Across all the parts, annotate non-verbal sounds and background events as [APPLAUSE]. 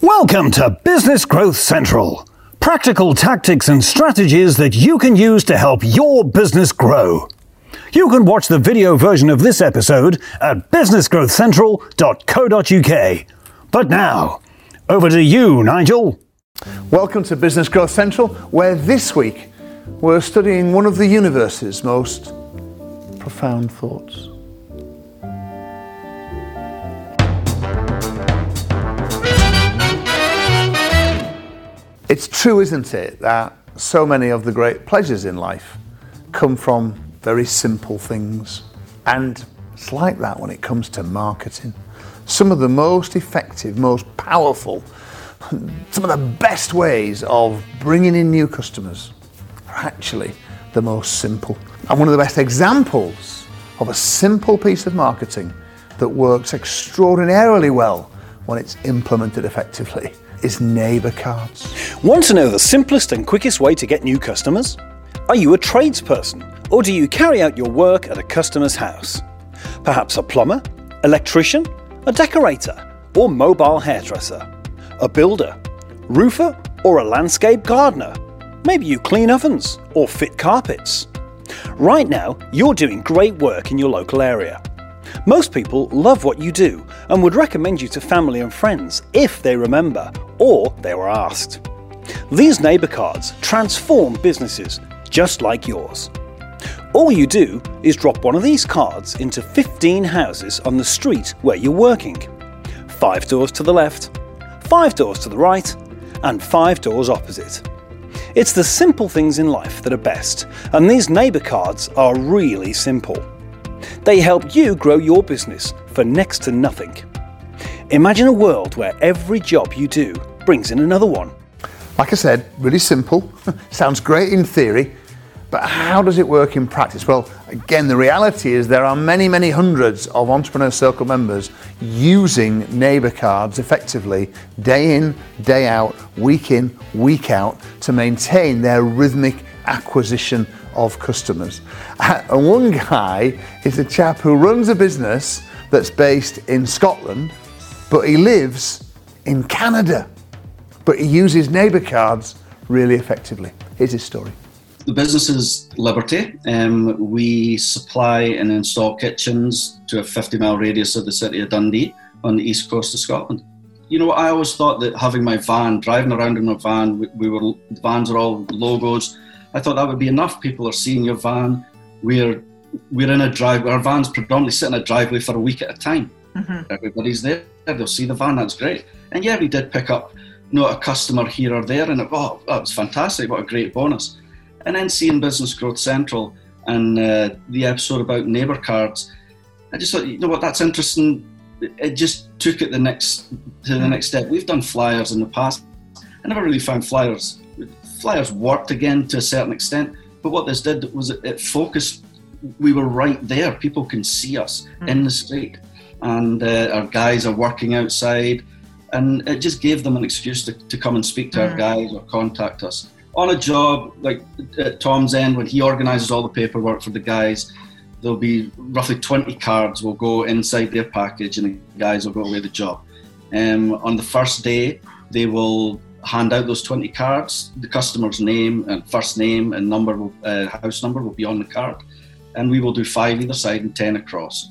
Welcome to Business Growth Central. Practical tactics and strategies that you can use to help your business grow. You can watch the video version of this episode at businessgrowthcentral.co.uk. But now, over to you, Nigel. Welcome to Business Growth Central, where this week we're studying one of the universe's most profound thoughts. It's true, isn't it, that so many of the great pleasures in life come from very simple things. And it's like that when it comes to marketing. Some of the most effective, most powerful, some of the best ways of bringing in new customers are actually the most simple. And one of the best examples of a simple piece of marketing that works extraordinarily well when it's implemented effectively is neighbour cards. Want to know the simplest and quickest way to get new customers? Are you a tradesperson, or do you carry out your work at a customer's house? Perhaps a plumber, electrician, a decorator, or mobile hairdresser? A builder, roofer, or a landscape gardener? Maybe you clean ovens or fit carpets. Right now, you're doing great work in your local area. Most people love what you do and would recommend you to family and friends if they remember or they were asked. These neighbour cards transform businesses just like yours. All you do is drop one of these cards into 15 houses on the street where you're working. Five doors to the left, five doors to the right, and five doors opposite. It's the simple things in life that are best, and these neighbour cards are really simple. They help you grow your business for next to nothing. Imagine a world where every job you do brings in another one. Like I said, really simple, [LAUGHS] sounds great in theory, but how does it work in practice? Well, again, the reality is there are many, many hundreds of Entrepreneur Circle members using neighbour cards effectively day in, day out, week in, week out to maintain their rhythmic acquisition of customers. [LAUGHS] And one guy is a chap who runs a business that's based in Scotland, but he lives in Canada. But he uses neighbour cards really effectively. Here's his story. The business is Liberty. Um, we supply and install kitchens to a 50 mile radius of the city of Dundee on the east coast of Scotland. You know, I always thought that having my van, driving around in my van, we, we were the vans are all logos. I thought that would be enough. People are seeing your van. We're we're in a drive. Our van's predominantly sit in a driveway for a week at a time. Mm-hmm. Everybody's there. They'll see the van. That's great. And yeah, we did pick up, know, a customer here or there, and it, oh, that was fantastic. What a great bonus. And then seeing Business Growth Central and uh, the episode about neighbour cards, I just thought, you know what, that's interesting. It just took it the next to the next step. We've done flyers in the past. I never really found flyers. Flyers worked again to a certain extent, but what this did was it, it focused. We were right there. People can see us mm. in the street, and uh, our guys are working outside, and it just gave them an excuse to, to come and speak to mm. our guys or contact us on a job like at Tom's End when he organises all the paperwork for the guys. There'll be roughly 20 cards will go inside their package, and the guys will go away the job. Um, on the first day, they will hand out those 20 cards. The customer's name and first name and number, will, uh, house number will be on the card, and we will do five either side and 10 across.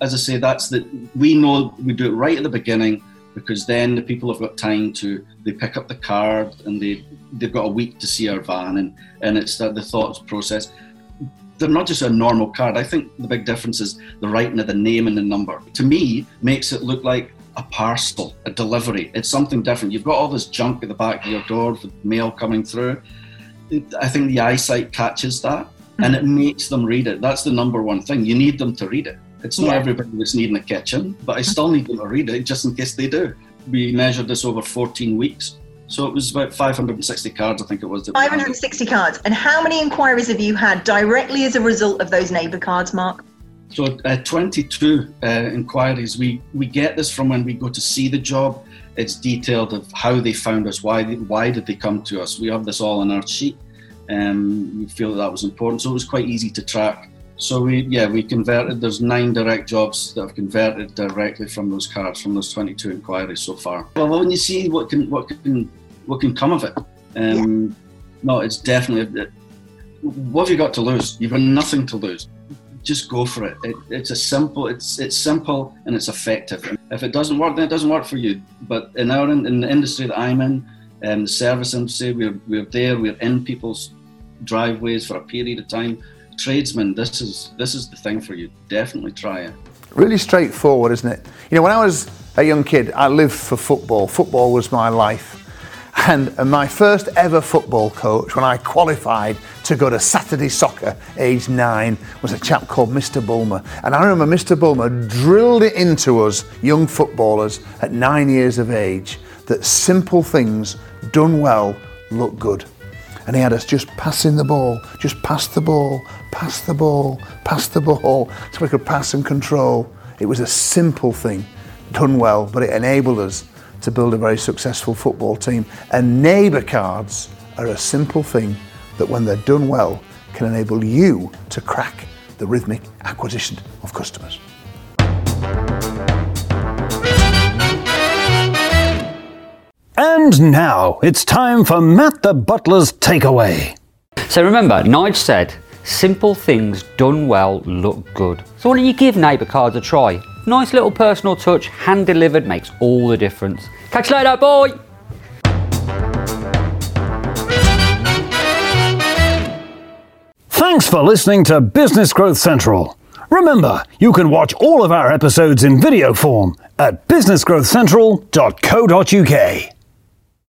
As I say, that's that we know we do it right at the beginning because then the people have got time to they pick up the card and they they've got a week to see our van and and it's the, the thoughts process. They're not just a normal card. I think the big difference is the writing of the name and the number. To me makes it look like a parcel a delivery. It's something different. You've got all this junk at the back of your door with mail coming through. I think the eyesight catches that and mm-hmm. it makes them read it. That's the number one thing. You need them to read it it's not yeah. everybody that's needing a kitchen, but I still need them to read it just in case they do. We measured this over 14 weeks. So it was about 560 cards, I think it was. 560 cards. And how many inquiries have you had directly as a result of those neighbour cards, Mark? So uh, 22 uh, inquiries. We we get this from when we go to see the job. It's detailed of how they found us, why they, why did they come to us. We have this all on our sheet. Um, we feel that, that was important, so it was quite easy to track So we yeah we converted. There's nine direct jobs that have converted directly from those cards from those 22 inquiries so far. Well, when you see what can what can what can come of it, um, yeah. no, it's definitely. What have you got to lose? You've got nothing to lose. Just go for it. it. It's a simple. It's it's simple and it's effective. If it doesn't work, then it doesn't work for you. But in our in the industry that I'm in, um, the service industry, we're we're there. We're in people's driveways for a period of time tradesmen, this is this is the thing for you. Definitely try it. Really straightforward, isn't it? You know, when I was a young kid, I lived for football. Football was my life. And, and my first ever football coach, when I qualified to go to Saturday soccer, age nine, was a chap called Mr. Bulmer. And I remember Mr. Bulmer drilled it into us, young footballers, at nine years of age, that simple things done well look good and he had us just passing the ball, just pass the ball, pass the ball, pass the ball, so we could pass and control. It was a simple thing, done well, but it enabled us to build a very successful football team. And neighbour cards are a simple thing that, when they're done well, can enable you to crack the rhythmic acquisition of customers. And now it's time for Matt the Butler's takeaway. So remember, Nige said, simple things done well look good. So why don't you give neighbour cards a try? Nice little personal touch, hand delivered, makes all the difference. Catch you later, boy! Thanks for listening to Business Growth Central. Remember, you can watch all of our episodes in video form at businessgrowthcentral.co.uk.